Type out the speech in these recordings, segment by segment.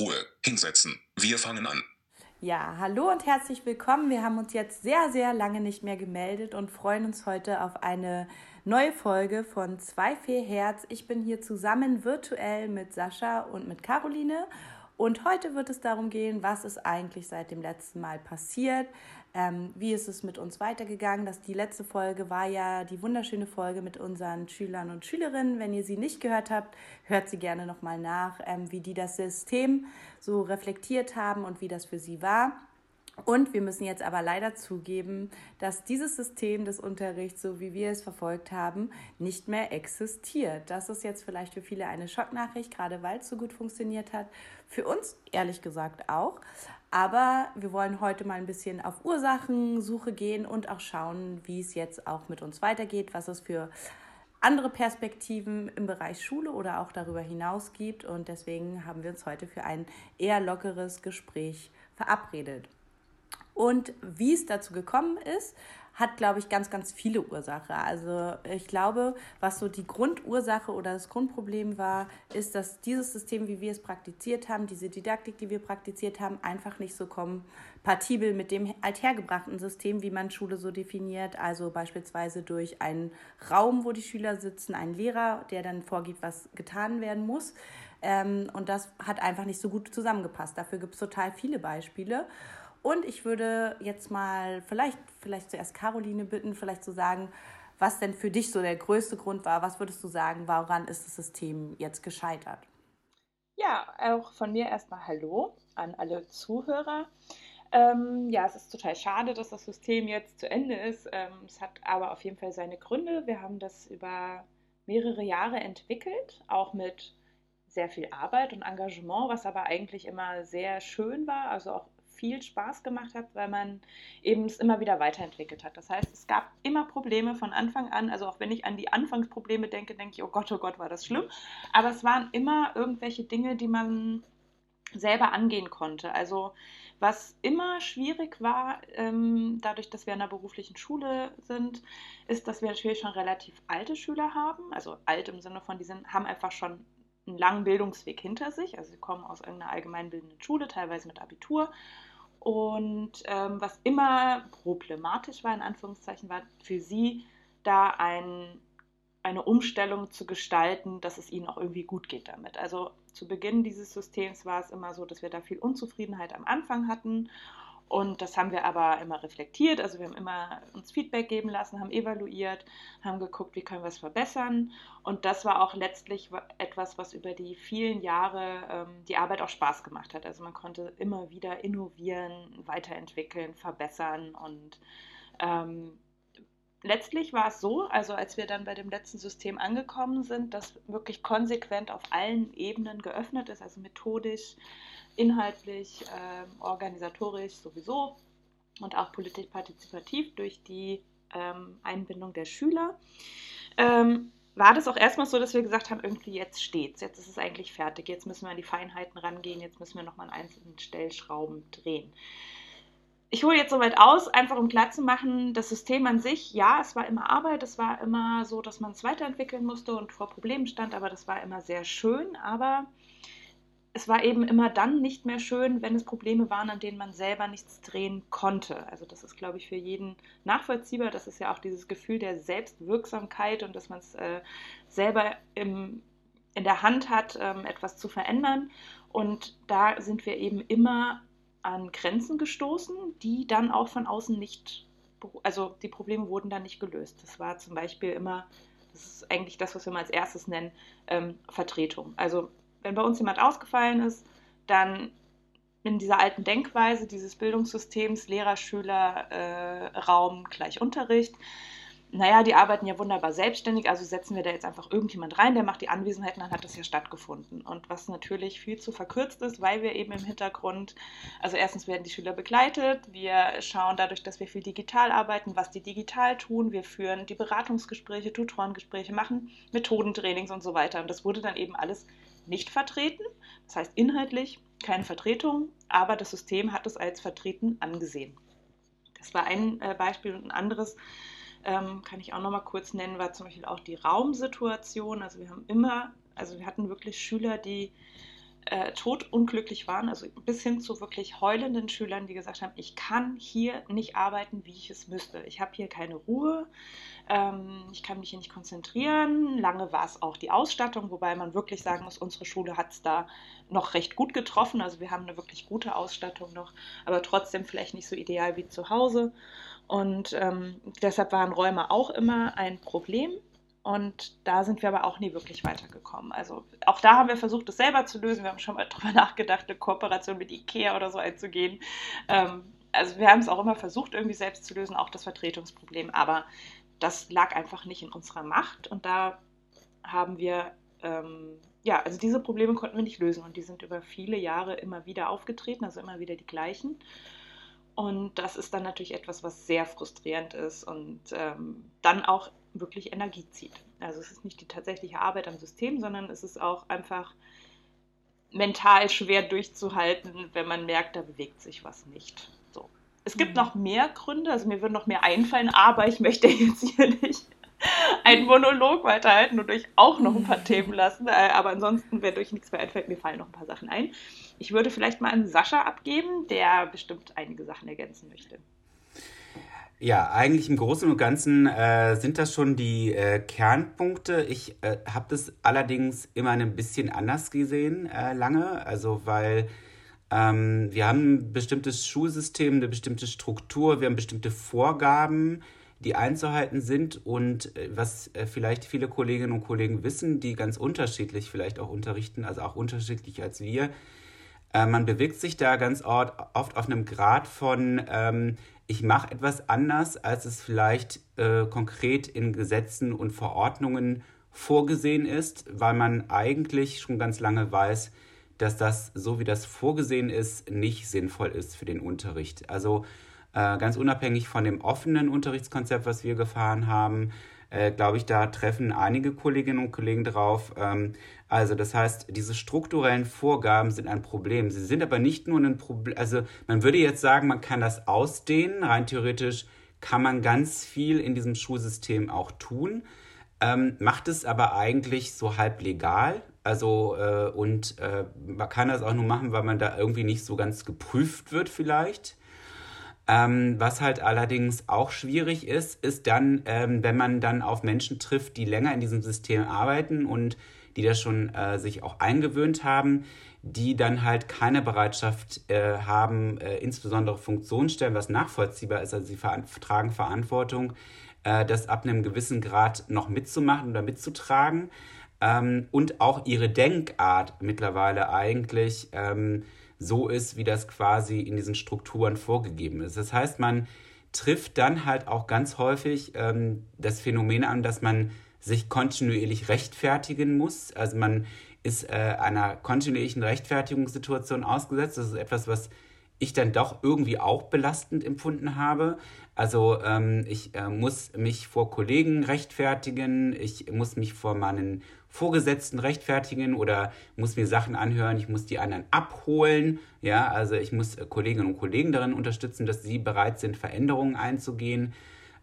Ruhe, hinsetzen. Wir fangen an. Ja, hallo und herzlich willkommen. Wir haben uns jetzt sehr, sehr lange nicht mehr gemeldet und freuen uns heute auf eine neue Folge von Zwei Fee Herz. Ich bin hier zusammen virtuell mit Sascha und mit Caroline. Und heute wird es darum gehen, was ist eigentlich seit dem letzten Mal passiert, ähm, wie ist es mit uns weitergegangen? Das, die letzte Folge war ja die wunderschöne Folge mit unseren Schülern und Schülerinnen. Wenn ihr sie nicht gehört habt, hört sie gerne nochmal nach, ähm, wie die das System so reflektiert haben und wie das für sie war. Und wir müssen jetzt aber leider zugeben, dass dieses System des Unterrichts, so wie wir es verfolgt haben, nicht mehr existiert. Das ist jetzt vielleicht für viele eine Schocknachricht, gerade weil es so gut funktioniert hat. Für uns ehrlich gesagt auch. Aber wir wollen heute mal ein bisschen auf Ursachensuche gehen und auch schauen, wie es jetzt auch mit uns weitergeht, was es für andere Perspektiven im Bereich Schule oder auch darüber hinaus gibt. Und deswegen haben wir uns heute für ein eher lockeres Gespräch verabredet. Und wie es dazu gekommen ist, hat, glaube ich, ganz, ganz viele Ursachen. Also ich glaube, was so die Grundursache oder das Grundproblem war, ist, dass dieses System, wie wir es praktiziert haben, diese Didaktik, die wir praktiziert haben, einfach nicht so kompatibel mit dem althergebrachten System, wie man Schule so definiert. Also beispielsweise durch einen Raum, wo die Schüler sitzen, einen Lehrer, der dann vorgibt, was getan werden muss. Ähm, und das hat einfach nicht so gut zusammengepasst. Dafür gibt es total viele Beispiele. Und ich würde jetzt mal vielleicht, vielleicht zuerst Caroline bitten, vielleicht zu sagen, was denn für dich so der größte Grund war. Was würdest du sagen, woran ist das System jetzt gescheitert? Ja, auch von mir erstmal Hallo an alle Zuhörer. Ähm, ja, es ist total schade, dass das System jetzt zu Ende ist. Ähm, es hat aber auf jeden Fall seine Gründe. Wir haben das über mehrere Jahre entwickelt, auch mit sehr viel Arbeit und Engagement, was aber eigentlich immer sehr schön war, also auch viel Spaß gemacht hat, weil man eben es immer wieder weiterentwickelt hat. Das heißt, es gab immer Probleme von Anfang an. Also auch wenn ich an die Anfangsprobleme denke, denke ich, oh Gott, oh Gott, war das schlimm. Aber es waren immer irgendwelche Dinge, die man selber angehen konnte. Also was immer schwierig war, ähm, dadurch, dass wir in einer beruflichen Schule sind, ist, dass wir natürlich schon relativ alte Schüler haben. Also alt im Sinne von, die sind, haben einfach schon einen langen Bildungsweg hinter sich. Also sie kommen aus irgendeiner allgemeinbildenden Schule, teilweise mit Abitur und ähm, was immer problematisch war, in Anführungszeichen, war für sie da ein, eine Umstellung zu gestalten, dass es ihnen auch irgendwie gut geht damit. Also zu Beginn dieses Systems war es immer so, dass wir da viel Unzufriedenheit am Anfang hatten und das haben wir aber immer reflektiert. Also wir haben immer uns Feedback geben lassen, haben evaluiert, haben geguckt, wie können wir es verbessern. Und das war auch letztlich etwas, was über die vielen Jahre ähm, die Arbeit auch Spaß gemacht hat. Also man konnte immer wieder innovieren, weiterentwickeln, verbessern. Und ähm, letztlich war es so, also als wir dann bei dem letzten System angekommen sind, dass wirklich konsequent auf allen Ebenen geöffnet ist, also methodisch inhaltlich, äh, organisatorisch sowieso und auch politisch partizipativ durch die ähm, Einbindung der Schüler. Ähm, war das auch erstmal so, dass wir gesagt haben, irgendwie jetzt steht's, jetzt ist es eigentlich fertig, jetzt müssen wir an die Feinheiten rangehen, jetzt müssen wir nochmal an einzelnen Stellschrauben drehen. Ich hole jetzt soweit aus, einfach um klarzumachen, das System an sich, ja, es war immer Arbeit, es war immer so, dass man es weiterentwickeln musste und vor Problemen stand, aber das war immer sehr schön, aber es war eben immer dann nicht mehr schön, wenn es Probleme waren, an denen man selber nichts drehen konnte. Also das ist, glaube ich, für jeden nachvollziehbar. Das ist ja auch dieses Gefühl der Selbstwirksamkeit und dass man es äh, selber im, in der Hand hat, ähm, etwas zu verändern. Und da sind wir eben immer an Grenzen gestoßen, die dann auch von außen nicht, also die Probleme wurden dann nicht gelöst. Das war zum Beispiel immer, das ist eigentlich das, was wir mal als erstes nennen, ähm, Vertretung. Also wenn bei uns jemand ausgefallen ist, dann in dieser alten Denkweise dieses Bildungssystems Lehrer, Schüler, äh, Raum gleich Unterricht. Naja, die arbeiten ja wunderbar selbstständig, also setzen wir da jetzt einfach irgendjemand rein, der macht die Anwesenheiten, dann hat das ja stattgefunden. Und was natürlich viel zu verkürzt ist, weil wir eben im Hintergrund, also erstens werden die Schüler begleitet, wir schauen dadurch, dass wir viel digital arbeiten, was die digital tun, wir führen die Beratungsgespräche, Tutorengespräche, machen Methodentrainings und so weiter. Und das wurde dann eben alles nicht vertreten. Das heißt inhaltlich keine Vertretung, aber das System hat es als vertreten angesehen. Das war ein äh, Beispiel und ein anderes ähm, kann ich auch noch mal kurz nennen, war zum Beispiel auch die Raumsituation. Also wir haben immer, also wir hatten wirklich Schüler, die äh, totunglücklich waren, also bis hin zu wirklich heulenden Schülern, die gesagt haben, ich kann hier nicht arbeiten, wie ich es müsste. Ich habe hier keine Ruhe, ähm, ich kann mich hier nicht konzentrieren. Lange war es auch die Ausstattung, wobei man wirklich sagen muss, unsere Schule hat es da noch recht gut getroffen. Also wir haben eine wirklich gute Ausstattung noch, aber trotzdem vielleicht nicht so ideal wie zu Hause. Und ähm, deshalb waren Räume auch immer ein Problem. Und da sind wir aber auch nie wirklich weitergekommen. Also auch da haben wir versucht, es selber zu lösen. Wir haben schon mal darüber nachgedacht, eine Kooperation mit Ikea oder so einzugehen. Ähm, also wir haben es auch immer versucht, irgendwie selbst zu lösen, auch das Vertretungsproblem. Aber das lag einfach nicht in unserer Macht. Und da haben wir, ähm, ja, also diese Probleme konnten wir nicht lösen. Und die sind über viele Jahre immer wieder aufgetreten, also immer wieder die gleichen. Und das ist dann natürlich etwas, was sehr frustrierend ist und ähm, dann auch wirklich Energie zieht. Also es ist nicht die tatsächliche Arbeit am System, sondern es ist auch einfach mental schwer durchzuhalten, wenn man merkt, da bewegt sich was nicht. So. Es gibt mhm. noch mehr Gründe, also mir würden noch mehr einfallen, aber ich möchte jetzt hier nicht einen Monolog weiterhalten und euch auch noch ein paar Themen lassen. Äh, aber ansonsten, wenn euch nichts mehr einfällt, mir fallen noch ein paar Sachen ein. Ich würde vielleicht mal an Sascha abgeben, der bestimmt einige Sachen ergänzen möchte. Ja, eigentlich im Großen und Ganzen äh, sind das schon die äh, Kernpunkte. Ich äh, habe das allerdings immer ein bisschen anders gesehen, äh, lange. Also, weil ähm, wir haben ein bestimmtes Schulsystem, eine bestimmte Struktur, wir haben bestimmte Vorgaben, die einzuhalten sind. Und äh, was äh, vielleicht viele Kolleginnen und Kollegen wissen, die ganz unterschiedlich vielleicht auch unterrichten, also auch unterschiedlich als wir, man bewegt sich da ganz oft auf einem Grad von ähm, ich mache etwas anders, als es vielleicht äh, konkret in Gesetzen und Verordnungen vorgesehen ist, weil man eigentlich schon ganz lange weiß, dass das, so wie das vorgesehen ist, nicht sinnvoll ist für den Unterricht. Also äh, ganz unabhängig von dem offenen Unterrichtskonzept, was wir gefahren haben, äh, glaube ich, da treffen einige Kolleginnen und Kollegen drauf. Ähm, also das heißt, diese strukturellen Vorgaben sind ein Problem. Sie sind aber nicht nur ein Problem, also man würde jetzt sagen, man kann das ausdehnen. Rein theoretisch kann man ganz viel in diesem Schulsystem auch tun. Ähm, macht es aber eigentlich so halb legal. Also, äh, und äh, man kann das auch nur machen, weil man da irgendwie nicht so ganz geprüft wird, vielleicht. Ähm, was halt allerdings auch schwierig ist, ist dann, ähm, wenn man dann auf Menschen trifft, die länger in diesem System arbeiten und die das schon äh, sich auch eingewöhnt haben, die dann halt keine Bereitschaft äh, haben, äh, insbesondere Funktionsstellen, was nachvollziehbar ist, also sie tragen Verantwortung, äh, das ab einem gewissen Grad noch mitzumachen oder mitzutragen. Ähm, und auch ihre Denkart mittlerweile eigentlich ähm, so ist, wie das quasi in diesen Strukturen vorgegeben ist. Das heißt, man trifft dann halt auch ganz häufig ähm, das Phänomen an, dass man sich kontinuierlich rechtfertigen muss. Also man ist äh, einer kontinuierlichen Rechtfertigungssituation ausgesetzt. Das ist etwas, was ich dann doch irgendwie auch belastend empfunden habe. Also ähm, ich äh, muss mich vor Kollegen rechtfertigen, ich muss mich vor meinen Vorgesetzten rechtfertigen oder muss mir Sachen anhören, ich muss die anderen abholen. Ja, also ich muss äh, Kolleginnen und Kollegen darin unterstützen, dass sie bereit sind, Veränderungen einzugehen.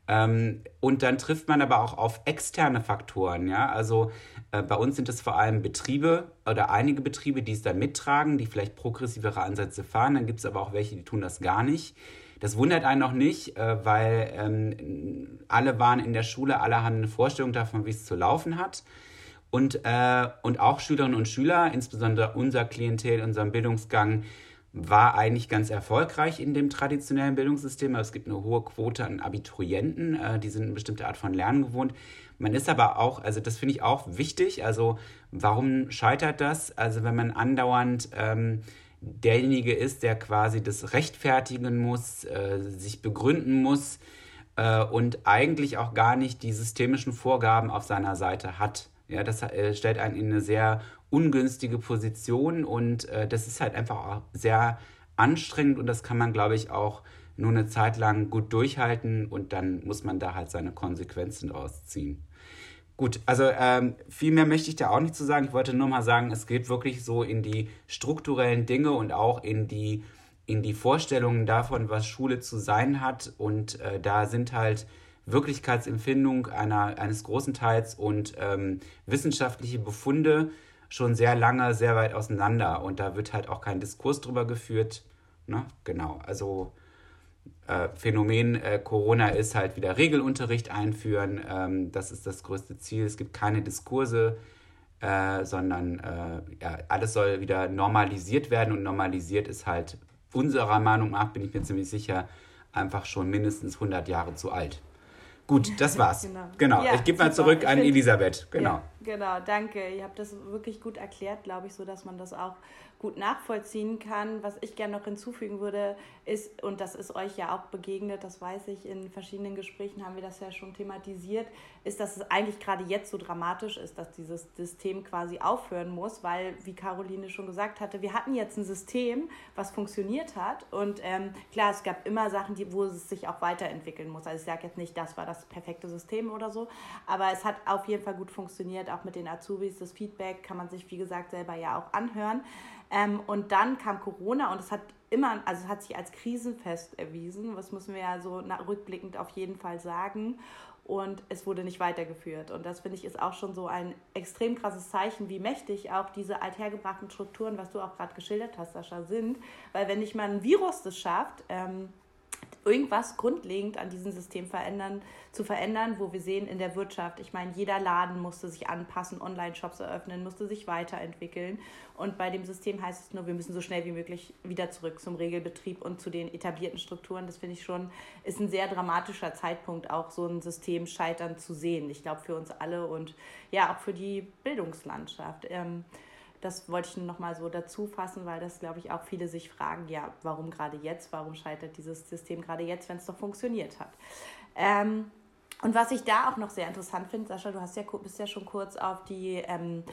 Ähm, und dann trifft man aber auch auf externe Faktoren. Ja, also äh, bei uns sind es vor allem Betriebe oder einige Betriebe, die es dann mittragen, die vielleicht progressivere Ansätze fahren. Dann gibt es aber auch welche, die tun das gar nicht. Das wundert einen noch nicht, äh, weil ähm, alle waren in der Schule, alle haben eine Vorstellung davon, wie es zu laufen hat. Und, äh, und auch Schülerinnen und Schüler, insbesondere unser Klientel, unserem Bildungsgang, war eigentlich ganz erfolgreich in dem traditionellen Bildungssystem. Es gibt eine hohe Quote an Abiturienten, äh, die sind eine bestimmte Art von Lernen gewohnt. Man ist aber auch, also das finde ich auch wichtig, also warum scheitert das? Also wenn man andauernd ähm, derjenige ist, der quasi das rechtfertigen muss, äh, sich begründen muss äh, und eigentlich auch gar nicht die systemischen Vorgaben auf seiner Seite hat. Ja, das äh, stellt einen in eine sehr ungünstige Position und äh, das ist halt einfach auch sehr anstrengend und das kann man, glaube ich, auch nur eine Zeit lang gut durchhalten und dann muss man da halt seine Konsequenzen draus ziehen. Gut, also ähm, viel mehr möchte ich da auch nicht zu sagen. Ich wollte nur mal sagen, es geht wirklich so in die strukturellen Dinge und auch in die, in die Vorstellungen davon, was Schule zu sein hat. Und äh, da sind halt Wirklichkeitsempfindung einer, eines großen Teils und ähm, wissenschaftliche Befunde schon sehr lange, sehr weit auseinander und da wird halt auch kein Diskurs drüber geführt. Ne? Genau, also äh, Phänomen äh, Corona ist halt wieder Regelunterricht einführen. Ähm, das ist das größte Ziel. Es gibt keine Diskurse, äh, sondern äh, ja, alles soll wieder normalisiert werden und normalisiert ist halt unserer Meinung nach, bin ich mir ziemlich sicher, einfach schon mindestens 100 Jahre zu alt. Gut, das war's. genau. genau. Ja, ich gebe mal zurück an Elisabeth. Genau. Ja, genau, danke. Ihr habt das wirklich gut erklärt, glaube ich, so dass man das auch gut nachvollziehen kann. Was ich gerne noch hinzufügen würde, ist, und das ist euch ja auch begegnet, das weiß ich, in verschiedenen Gesprächen haben wir das ja schon thematisiert, ist, dass es eigentlich gerade jetzt so dramatisch ist, dass dieses System quasi aufhören muss, weil, wie Caroline schon gesagt hatte, wir hatten jetzt ein System, was funktioniert hat. Und ähm, klar, es gab immer Sachen, die, wo es sich auch weiterentwickeln muss. Also ich sage jetzt nicht, das war das perfekte System oder so, aber es hat auf jeden Fall gut funktioniert, auch mit den Azubis. Das Feedback kann man sich, wie gesagt, selber ja auch anhören. Ähm, und dann kam Corona und es hat immer, also es hat sich als krisenfest erwiesen. Das müssen wir ja so rückblickend auf jeden Fall sagen. Und es wurde nicht weitergeführt. Und das finde ich ist auch schon so ein extrem krasses Zeichen, wie mächtig auch diese althergebrachten Strukturen, was du auch gerade geschildert hast, Sascha, sind. Weil wenn nicht mal ein Virus das schafft, ähm, irgendwas grundlegend an diesem System verändern, zu verändern, wo wir sehen in der Wirtschaft, ich meine, jeder Laden musste sich anpassen, Online-Shops eröffnen, musste sich weiterentwickeln. Und bei dem System heißt es nur, wir müssen so schnell wie möglich wieder zurück zum Regelbetrieb und zu den etablierten Strukturen. Das finde ich schon, ist ein sehr dramatischer Zeitpunkt, auch so ein System scheitern zu sehen. Ich glaube, für uns alle und ja, auch für die Bildungslandschaft. Ähm, das wollte ich nur noch mal so dazu fassen, weil das, glaube ich, auch viele sich fragen, ja, warum gerade jetzt, warum scheitert dieses System gerade jetzt, wenn es doch funktioniert hat. Ähm, und was ich da auch noch sehr interessant finde, Sascha, du hast ja, bist ja schon kurz auf die ähm,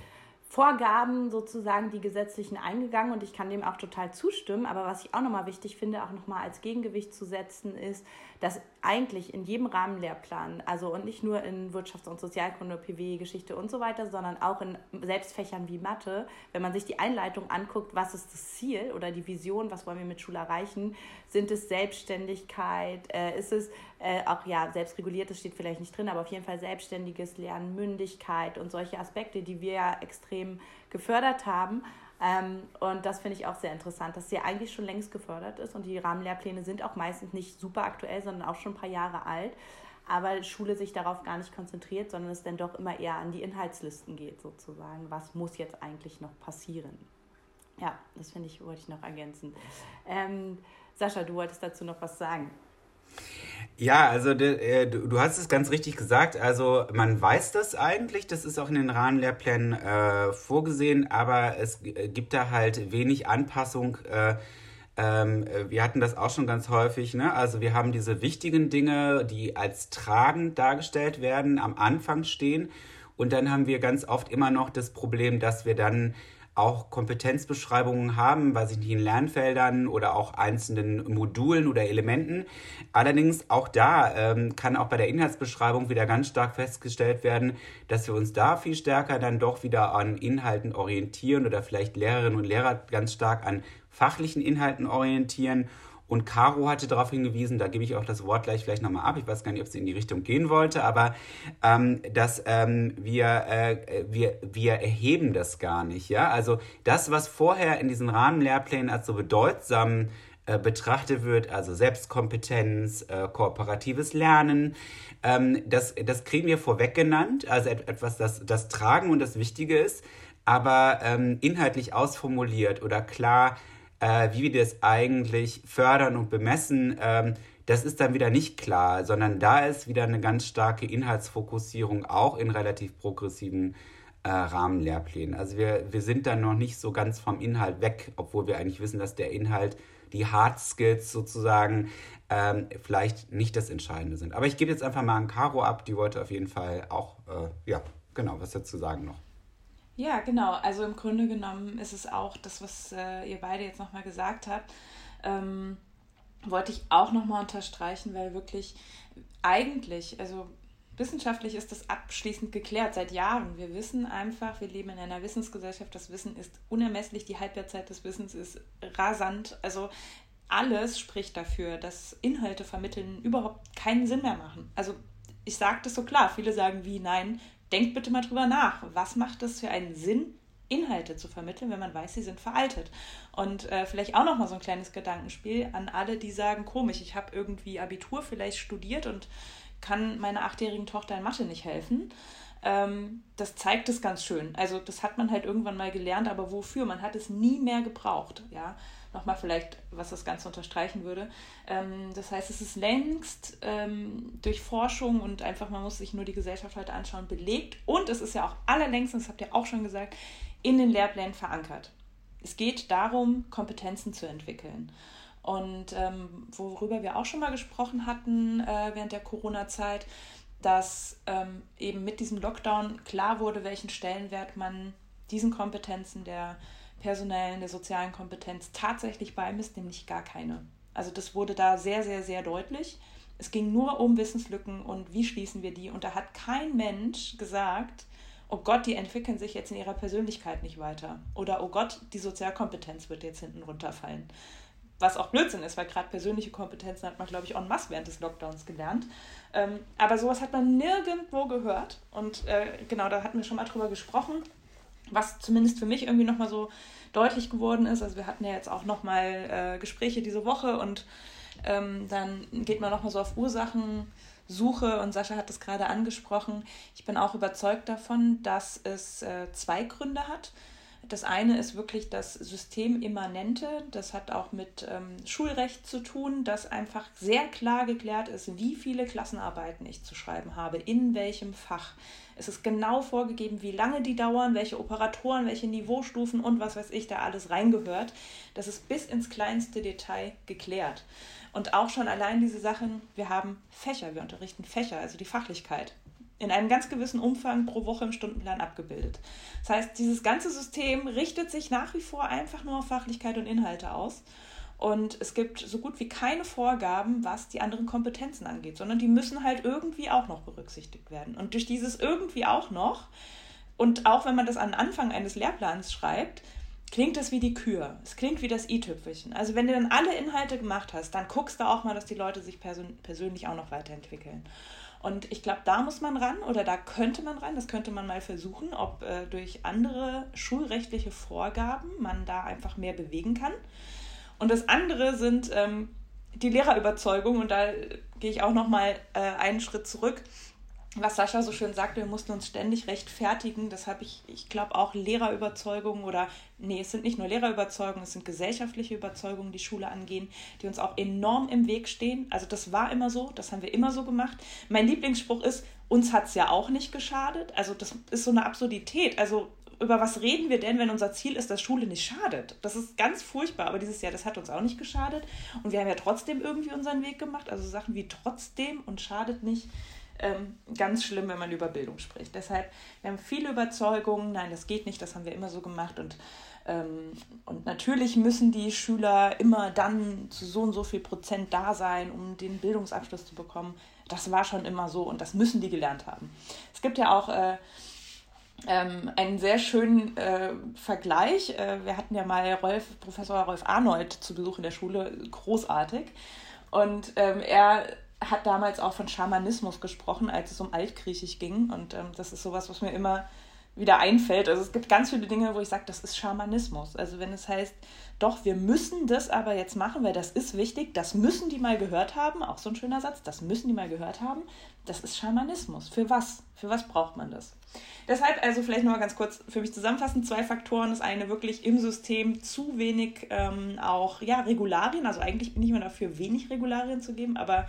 Vorgaben sozusagen, die gesetzlichen eingegangen und ich kann dem auch total zustimmen. Aber was ich auch nochmal wichtig finde, auch nochmal als Gegengewicht zu setzen, ist, dass eigentlich in jedem Rahmenlehrplan, also und nicht nur in Wirtschafts- und Sozialkunde, PW, Geschichte und so weiter, sondern auch in Selbstfächern wie Mathe, wenn man sich die Einleitung anguckt, was ist das Ziel oder die Vision, was wollen wir mit Schule erreichen, sind es Selbstständigkeit, äh, ist es äh, auch ja selbstreguliertes steht vielleicht nicht drin, aber auf jeden Fall selbstständiges Lernen, Mündigkeit und solche Aspekte, die wir ja extrem gefördert haben. Ähm, und das finde ich auch sehr interessant, dass sie eigentlich schon längst gefördert ist und die Rahmenlehrpläne sind auch meistens nicht super aktuell, sondern auch schon ein paar Jahre alt. Aber Schule sich darauf gar nicht konzentriert, sondern es dann doch immer eher an die Inhaltslisten geht, sozusagen. Was muss jetzt eigentlich noch passieren? Ja, das finde ich, wollte ich noch ergänzen. Ähm, Sascha, du wolltest dazu noch was sagen. Ja, also äh, du, du, hast es ganz richtig gesagt. Also man weiß das eigentlich, das ist auch in den Rahmenlehrplänen äh, vorgesehen, aber es gibt da halt wenig Anpassung. Äh, ähm, wir hatten das auch schon ganz häufig. Ne? Also wir haben diese wichtigen Dinge, die als tragend dargestellt werden, am Anfang stehen. Und dann haben wir ganz oft immer noch das Problem, dass wir dann auch Kompetenzbeschreibungen haben, weiß ich nicht, in Lernfeldern oder auch einzelnen Modulen oder Elementen. Allerdings auch da ähm, kann auch bei der Inhaltsbeschreibung wieder ganz stark festgestellt werden, dass wir uns da viel stärker dann doch wieder an Inhalten orientieren oder vielleicht Lehrerinnen und Lehrer ganz stark an fachlichen Inhalten orientieren und Caro hatte darauf hingewiesen, da gebe ich auch das Wort gleich vielleicht nochmal ab, ich weiß gar nicht, ob sie in die Richtung gehen wollte, aber ähm, dass ähm, wir, äh, wir, wir erheben das gar nicht. Ja? Also das, was vorher in diesen Rahmenlehrplänen als so bedeutsam äh, betrachtet wird, also Selbstkompetenz, äh, kooperatives Lernen, ähm, das, das kriegen wir vorweg genannt, also etwas, das, das Tragen und das Wichtige ist, aber ähm, inhaltlich ausformuliert oder klar äh, wie wir das eigentlich fördern und bemessen, ähm, das ist dann wieder nicht klar, sondern da ist wieder eine ganz starke Inhaltsfokussierung auch in relativ progressiven äh, Rahmenlehrplänen. Also wir, wir sind dann noch nicht so ganz vom Inhalt weg, obwohl wir eigentlich wissen, dass der Inhalt, die Hard Skills sozusagen, ähm, vielleicht nicht das Entscheidende sind. Aber ich gebe jetzt einfach mal an Caro ab, die wollte auf jeden Fall auch, äh, ja, genau, was dazu sagen noch. Ja, genau. Also im Grunde genommen ist es auch das, was äh, ihr beide jetzt nochmal gesagt habt. Ähm, wollte ich auch nochmal unterstreichen, weil wirklich eigentlich, also wissenschaftlich ist das abschließend geklärt seit Jahren. Wir wissen einfach, wir leben in einer Wissensgesellschaft, das Wissen ist unermesslich, die Halbwertzeit des Wissens ist rasant. Also alles spricht dafür, dass Inhalte vermitteln überhaupt keinen Sinn mehr machen. Also ich sage das so klar, viele sagen wie, nein, denkt bitte mal drüber nach. Was macht es für einen Sinn, Inhalte zu vermitteln, wenn man weiß, sie sind veraltet. Und äh, vielleicht auch noch mal so ein kleines Gedankenspiel an alle, die sagen, komisch, ich habe irgendwie Abitur vielleicht studiert und kann meiner achtjährigen Tochter in Mathe nicht helfen. Ähm, das zeigt es ganz schön. Also das hat man halt irgendwann mal gelernt, aber wofür? Man hat es nie mehr gebraucht. Ja, nochmal vielleicht, was das Ganze unterstreichen würde. Ähm, das heißt, es ist längst ähm, durch Forschung und einfach, man muss sich nur die Gesellschaft heute anschauen, belegt. Und es ist ja auch allerlängst, das habt ihr auch schon gesagt, in den Lehrplänen verankert. Es geht darum, Kompetenzen zu entwickeln. Und ähm, worüber wir auch schon mal gesprochen hatten äh, während der Corona-Zeit, dass ähm, eben mit diesem Lockdown klar wurde, welchen Stellenwert man diesen Kompetenzen der personellen, der sozialen Kompetenz tatsächlich beimisst, nämlich gar keine. Also das wurde da sehr, sehr, sehr deutlich. Es ging nur um Wissenslücken und wie schließen wir die. Und da hat kein Mensch gesagt, oh Gott, die entwickeln sich jetzt in ihrer Persönlichkeit nicht weiter. Oder oh Gott, die Sozialkompetenz wird jetzt hinten runterfallen. Was auch Blödsinn ist, weil gerade persönliche Kompetenzen hat man, glaube ich, en masse während des Lockdowns gelernt. Ähm, aber sowas hat man nirgendwo gehört. Und äh, genau, da hatten wir schon mal drüber gesprochen, was zumindest für mich irgendwie nochmal so deutlich geworden ist. Also wir hatten ja jetzt auch nochmal äh, Gespräche diese Woche und ähm, dann geht man nochmal so auf Ursachen suche. Und Sascha hat das gerade angesprochen. Ich bin auch überzeugt davon, dass es äh, zwei Gründe hat. Das eine ist wirklich das Systemimmanente. Das hat auch mit ähm, Schulrecht zu tun, dass einfach sehr klar geklärt ist, wie viele Klassenarbeiten ich zu schreiben habe, in welchem Fach. Es ist genau vorgegeben, wie lange die dauern, welche Operatoren, welche Niveaustufen und was weiß ich da alles reingehört. Das ist bis ins kleinste Detail geklärt. Und auch schon allein diese Sachen, wir haben Fächer, wir unterrichten Fächer, also die Fachlichkeit, in einem ganz gewissen Umfang pro Woche im Stundenplan abgebildet. Das heißt, dieses ganze System richtet sich nach wie vor einfach nur auf Fachlichkeit und Inhalte aus. Und es gibt so gut wie keine Vorgaben, was die anderen Kompetenzen angeht, sondern die müssen halt irgendwie auch noch berücksichtigt werden. Und durch dieses irgendwie auch noch, und auch wenn man das an Anfang eines Lehrplans schreibt, klingt das wie die Kür. Es klingt wie das i-Tüpfelchen. Also wenn du dann alle Inhalte gemacht hast, dann guckst du auch mal, dass die Leute sich persön persönlich auch noch weiterentwickeln. Und ich glaube, da muss man ran oder da könnte man ran, das könnte man mal versuchen, ob äh, durch andere schulrechtliche Vorgaben man da einfach mehr bewegen kann. Und das andere sind ähm, die Lehrerüberzeugung. Und da gehe ich auch noch mal äh, einen Schritt zurück was Sascha so schön sagte, wir mussten uns ständig rechtfertigen. Das habe ich, ich glaube, auch Lehrerüberzeugungen oder, nee, es sind nicht nur Lehrerüberzeugungen, es sind gesellschaftliche Überzeugungen, die Schule angehen, die uns auch enorm im Weg stehen. Also das war immer so, das haben wir immer so gemacht. Mein Lieblingsspruch ist, uns hat es ja auch nicht geschadet. Also das ist so eine Absurdität. Also über was reden wir denn, wenn unser Ziel ist, dass Schule nicht schadet? Das ist ganz furchtbar, aber dieses Jahr, das hat uns auch nicht geschadet. Und wir haben ja trotzdem irgendwie unseren Weg gemacht. Also Sachen wie trotzdem und schadet nicht ähm, ganz schlimm, wenn man über Bildung spricht. Deshalb, wir haben viele Überzeugungen, nein, das geht nicht, das haben wir immer so gemacht und ähm, und natürlich müssen die Schüler immer dann zu so und so viel Prozent da sein, um den Bildungsabschluss zu bekommen. Das war schon immer so und das müssen die gelernt haben. Es gibt ja auch äh, ähm, einen sehr schönen äh, Vergleich. Äh, wir hatten ja mal Rolf, Professor Rolf Arnold zu Besuch in der Schule, großartig. Und ähm, er hat damals auch von Schamanismus gesprochen, als es um Altgriechisch ging. Und ähm, das ist sowas, was mir immer wieder einfällt. Also es gibt ganz viele Dinge, wo ich sage, das ist Schamanismus. Also wenn es heißt, doch, wir müssen das aber jetzt machen, weil das ist wichtig, das müssen die mal gehört haben, auch so ein schöner Satz, das müssen die mal gehört haben, das ist Schamanismus. Für was? Für was braucht man das? Deshalb also vielleicht noch mal ganz kurz für mich zusammenfassend zwei Faktoren. Das eine wirklich im System zu wenig ähm, auch ja, Regularien. Also eigentlich bin ich immer dafür, wenig Regularien zu geben, aber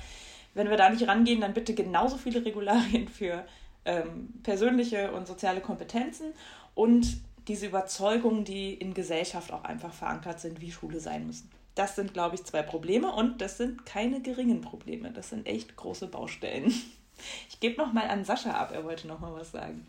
wenn wir da nicht rangehen, dann bitte genauso viele Regularien für ähm, persönliche und soziale Kompetenzen und diese Überzeugungen, die in Gesellschaft auch einfach verankert sind, wie Schule sein müssen. Das sind, glaube ich, zwei Probleme und das sind keine geringen Probleme. Das sind echt große Baustellen. Ich gebe noch mal an Sascha ab, er wollte noch mal was sagen.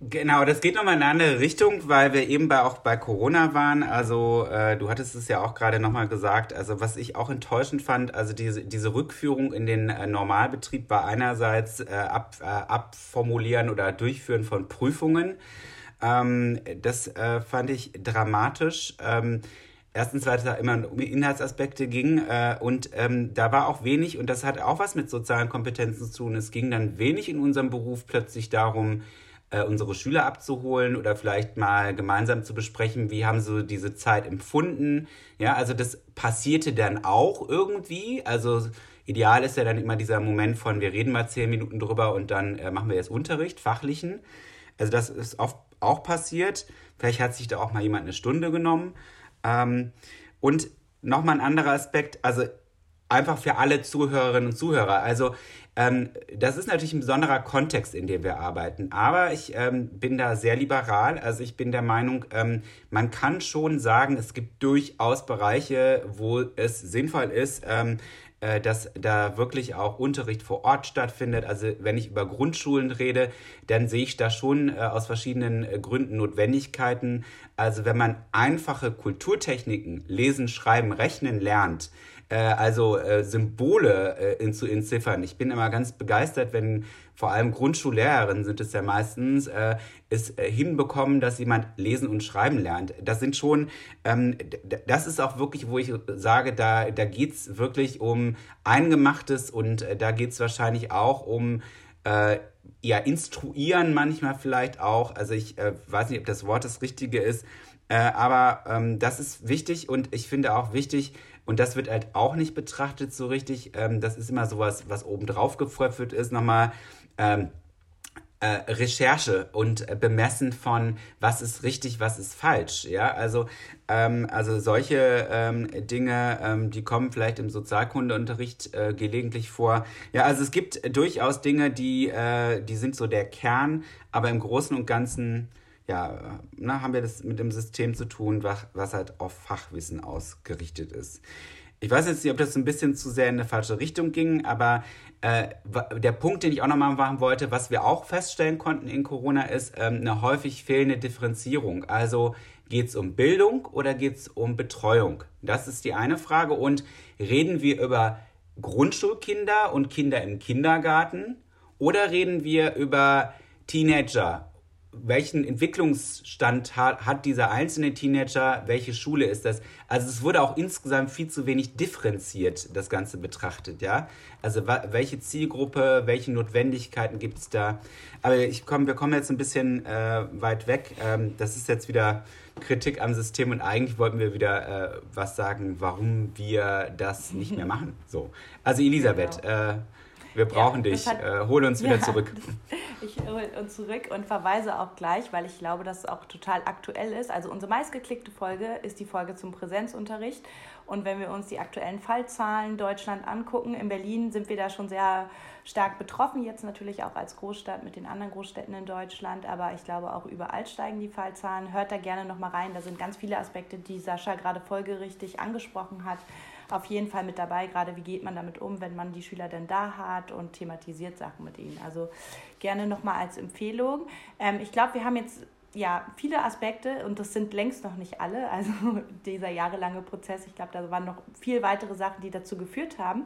Genau, das geht nochmal in eine andere Richtung, weil wir eben bei, auch bei Corona waren. Also äh, du hattest es ja auch gerade nochmal gesagt. Also was ich auch enttäuschend fand, also diese, diese Rückführung in den äh, Normalbetrieb war einerseits äh, ab, äh, Abformulieren oder Durchführen von Prüfungen. Ähm, das äh, fand ich dramatisch. Ähm, Erstens, weil es da immer um Inhaltsaspekte ging äh, und ähm, da war auch wenig, und das hat auch was mit sozialen Kompetenzen zu tun, es ging dann wenig in unserem Beruf plötzlich darum, äh, unsere Schüler abzuholen oder vielleicht mal gemeinsam zu besprechen, wie haben sie diese Zeit empfunden. Ja, also das passierte dann auch irgendwie. Also ideal ist ja dann immer dieser Moment von, wir reden mal zehn Minuten drüber und dann äh, machen wir jetzt Unterricht, fachlichen. Also das ist oft auch passiert. Vielleicht hat sich da auch mal jemand eine Stunde genommen. Ähm, und nochmal ein anderer Aspekt, also einfach für alle Zuhörerinnen und Zuhörer. Also ähm, das ist natürlich ein besonderer Kontext, in dem wir arbeiten. Aber ich ähm, bin da sehr liberal. Also ich bin der Meinung, ähm, man kann schon sagen, es gibt durchaus Bereiche, wo es sinnvoll ist, ähm, äh, dass da wirklich auch Unterricht vor Ort stattfindet. Also wenn ich über Grundschulen rede, dann sehe ich da schon äh, aus verschiedenen äh, Gründen Notwendigkeiten. Also wenn man einfache Kulturtechniken, Lesen, Schreiben, Rechnen lernt, äh, also äh, Symbole äh, in, zu entziffern. Ich bin immer ganz begeistert, wenn vor allem Grundschullehrerinnen sind es ja meistens, äh, es äh, hinbekommen, dass jemand lesen und schreiben lernt. Das sind schon, ähm, das ist auch wirklich, wo ich sage, da, da geht es wirklich um Eingemachtes und äh, da geht es wahrscheinlich auch um äh, ja, instruieren manchmal vielleicht auch. Also ich äh, weiß nicht, ob das Wort das Richtige ist, äh, aber ähm, das ist wichtig und ich finde auch wichtig, und das wird halt auch nicht betrachtet so richtig. Ähm, das ist immer sowas, was obendrauf gepfröpfelt ist, nochmal. Ähm, äh, Recherche und äh, Bemessen von was ist richtig, was ist falsch. Ja, also, ähm, also solche ähm, Dinge, ähm, die kommen vielleicht im Sozialkundeunterricht äh, gelegentlich vor. Ja, also es gibt durchaus Dinge, die, äh, die sind so der Kern, aber im Großen und Ganzen ja, na, haben wir das mit dem System zu tun, was, was halt auf Fachwissen ausgerichtet ist. Ich weiß jetzt nicht, ob das ein bisschen zu sehr in eine falsche Richtung ging, aber äh, der Punkt, den ich auch nochmal machen wollte, was wir auch feststellen konnten in Corona, ist ähm, eine häufig fehlende Differenzierung. Also geht es um Bildung oder geht es um Betreuung? Das ist die eine Frage. Und reden wir über Grundschulkinder und Kinder im Kindergarten oder reden wir über Teenager welchen Entwicklungsstand hat, hat dieser einzelne Teenager, welche Schule ist das? Also es wurde auch insgesamt viel zu wenig differenziert, das Ganze betrachtet, ja. Also welche Zielgruppe, welche Notwendigkeiten gibt es da? Aber ich komm, wir kommen jetzt ein bisschen äh, weit weg. Ähm, das ist jetzt wieder Kritik am System und eigentlich wollten wir wieder äh, was sagen, warum wir das nicht mehr machen. So, also Elisabeth, genau. äh, wir brauchen ja, dich. Hat, äh, hol uns wieder ja, zurück. Ich hole uns zurück und verweise auch gleich, weil ich glaube, dass es auch total aktuell ist. Also unsere meistgeklickte Folge ist die Folge zum Präsenzunterricht. Und wenn wir uns die aktuellen Fallzahlen Deutschland angucken, in Berlin sind wir da schon sehr stark betroffen. Jetzt natürlich auch als Großstadt mit den anderen Großstädten in Deutschland. Aber ich glaube, auch überall steigen die Fallzahlen. Hört da gerne nochmal rein. Da sind ganz viele Aspekte, die Sascha gerade folgerichtig angesprochen hat auf jeden Fall mit dabei, gerade wie geht man damit um, wenn man die Schüler denn da hat und thematisiert Sachen mit ihnen. Also gerne nochmal als Empfehlung. Ähm, ich glaube, wir haben jetzt ja, viele Aspekte und das sind längst noch nicht alle. Also dieser jahrelange Prozess, ich glaube, da waren noch viel weitere Sachen, die dazu geführt haben.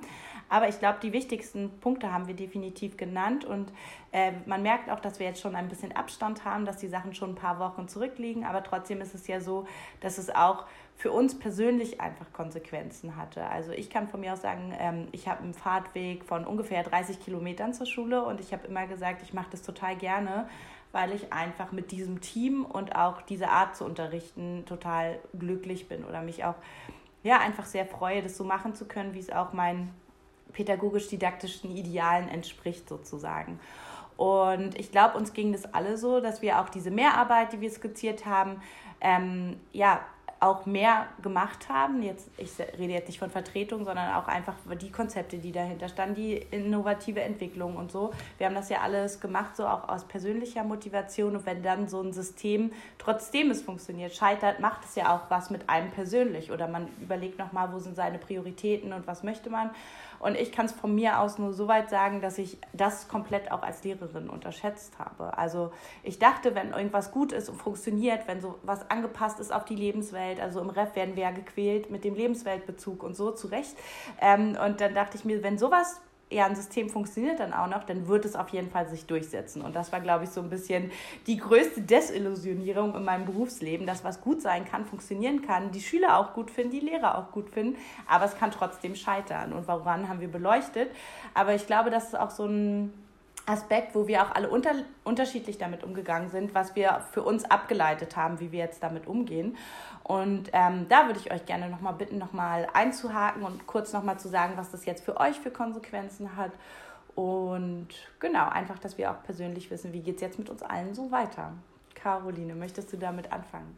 Aber ich glaube, die wichtigsten Punkte haben wir definitiv genannt und äh, man merkt auch, dass wir jetzt schon ein bisschen Abstand haben, dass die Sachen schon ein paar Wochen zurückliegen. Aber trotzdem ist es ja so, dass es auch für uns persönlich einfach Konsequenzen hatte. Also ich kann von mir aus sagen, ähm, ich habe einen Fahrtweg von ungefähr 30 Kilometern zur Schule und ich habe immer gesagt, ich mache das total gerne, weil ich einfach mit diesem Team und auch diese Art zu unterrichten total glücklich bin oder mich auch ja einfach sehr freue, das so machen zu können, wie es auch meinen pädagogisch-didaktischen Idealen entspricht sozusagen. Und ich glaube, uns ging das alle so, dass wir auch diese Mehrarbeit, die wir skizziert haben, ähm, ja, auch mehr gemacht haben. Jetzt, ich rede jetzt nicht von Vertretung, sondern auch einfach die Konzepte, die dahinter standen, die innovative Entwicklung und so. Wir haben das ja alles gemacht, so auch aus persönlicher Motivation. Und wenn dann so ein System, trotzdem es funktioniert, scheitert, macht es ja auch was mit einem persönlich. Oder man überlegt nochmal, wo sind seine Prioritäten und was möchte man. Und ich kann es von mir aus nur so weit sagen, dass ich das komplett auch als Lehrerin unterschätzt habe. Also ich dachte, wenn irgendwas gut ist und funktioniert, wenn so was angepasst ist auf die Lebenswelt, also im Ref werden wir ja gequält mit dem Lebensweltbezug und so zurecht. Ähm, und dann dachte ich mir, wenn sowas ja ein System funktioniert dann auch noch, dann wird es auf jeden Fall sich durchsetzen. Und das war, glaube ich, so ein bisschen die größte Desillusionierung in meinem Berufsleben, dass was gut sein kann, funktionieren kann, die Schüler auch gut finden, die Lehrer auch gut finden, aber es kann trotzdem scheitern. Und woran haben wir beleuchtet? Aber ich glaube, das ist auch so ein Aspekt, wo wir auch alle unter, unterschiedlich damit umgegangen sind, was wir für uns abgeleitet haben, wie wir jetzt damit umgehen. Und ähm, da würde ich euch gerne nochmal bitten, nochmal einzuhaken und kurz nochmal zu sagen, was das jetzt für euch für Konsequenzen hat. Und genau, einfach, dass wir auch persönlich wissen, wie geht es jetzt mit uns allen so weiter. Caroline, möchtest du damit anfangen?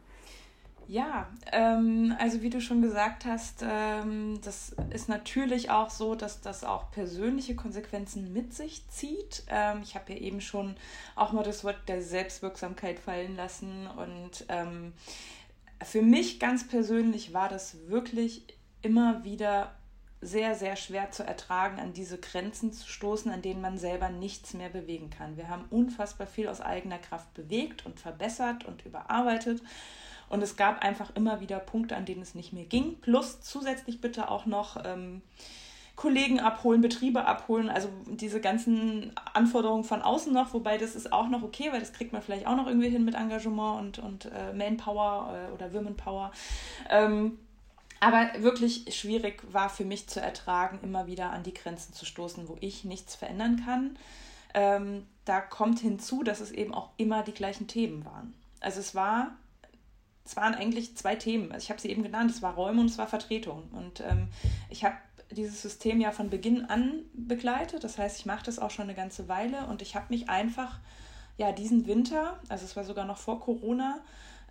Ja, ähm, also wie du schon gesagt hast, ähm, das ist natürlich auch so, dass das auch persönliche Konsequenzen mit sich zieht. Ähm, ich habe ja eben schon auch mal das Wort der Selbstwirksamkeit fallen lassen und ähm, für mich ganz persönlich war das wirklich immer wieder sehr, sehr schwer zu ertragen, an diese Grenzen zu stoßen, an denen man selber nichts mehr bewegen kann. Wir haben unfassbar viel aus eigener Kraft bewegt und verbessert und überarbeitet. Und es gab einfach immer wieder Punkte, an denen es nicht mehr ging. Plus zusätzlich bitte auch noch ähm, Kollegen abholen, Betriebe abholen, also diese ganzen Anforderungen von außen noch, wobei das ist auch noch okay, weil das kriegt man vielleicht auch noch irgendwie hin mit Engagement und, und äh, Manpower äh, oder Womenpower. Ähm, aber wirklich schwierig war für mich zu ertragen, immer wieder an die Grenzen zu stoßen, wo ich nichts verändern kann. Ähm, da kommt hinzu, dass es eben auch immer die gleichen Themen waren. Also es war es waren eigentlich zwei Themen. Also ich habe sie eben genannt, es war Räume und es war Vertretung. Und ähm, ich habe dieses System ja von Beginn an begleitet. Das heißt, ich mache das auch schon eine ganze Weile und ich habe mich einfach, ja, diesen Winter, also es war sogar noch vor Corona,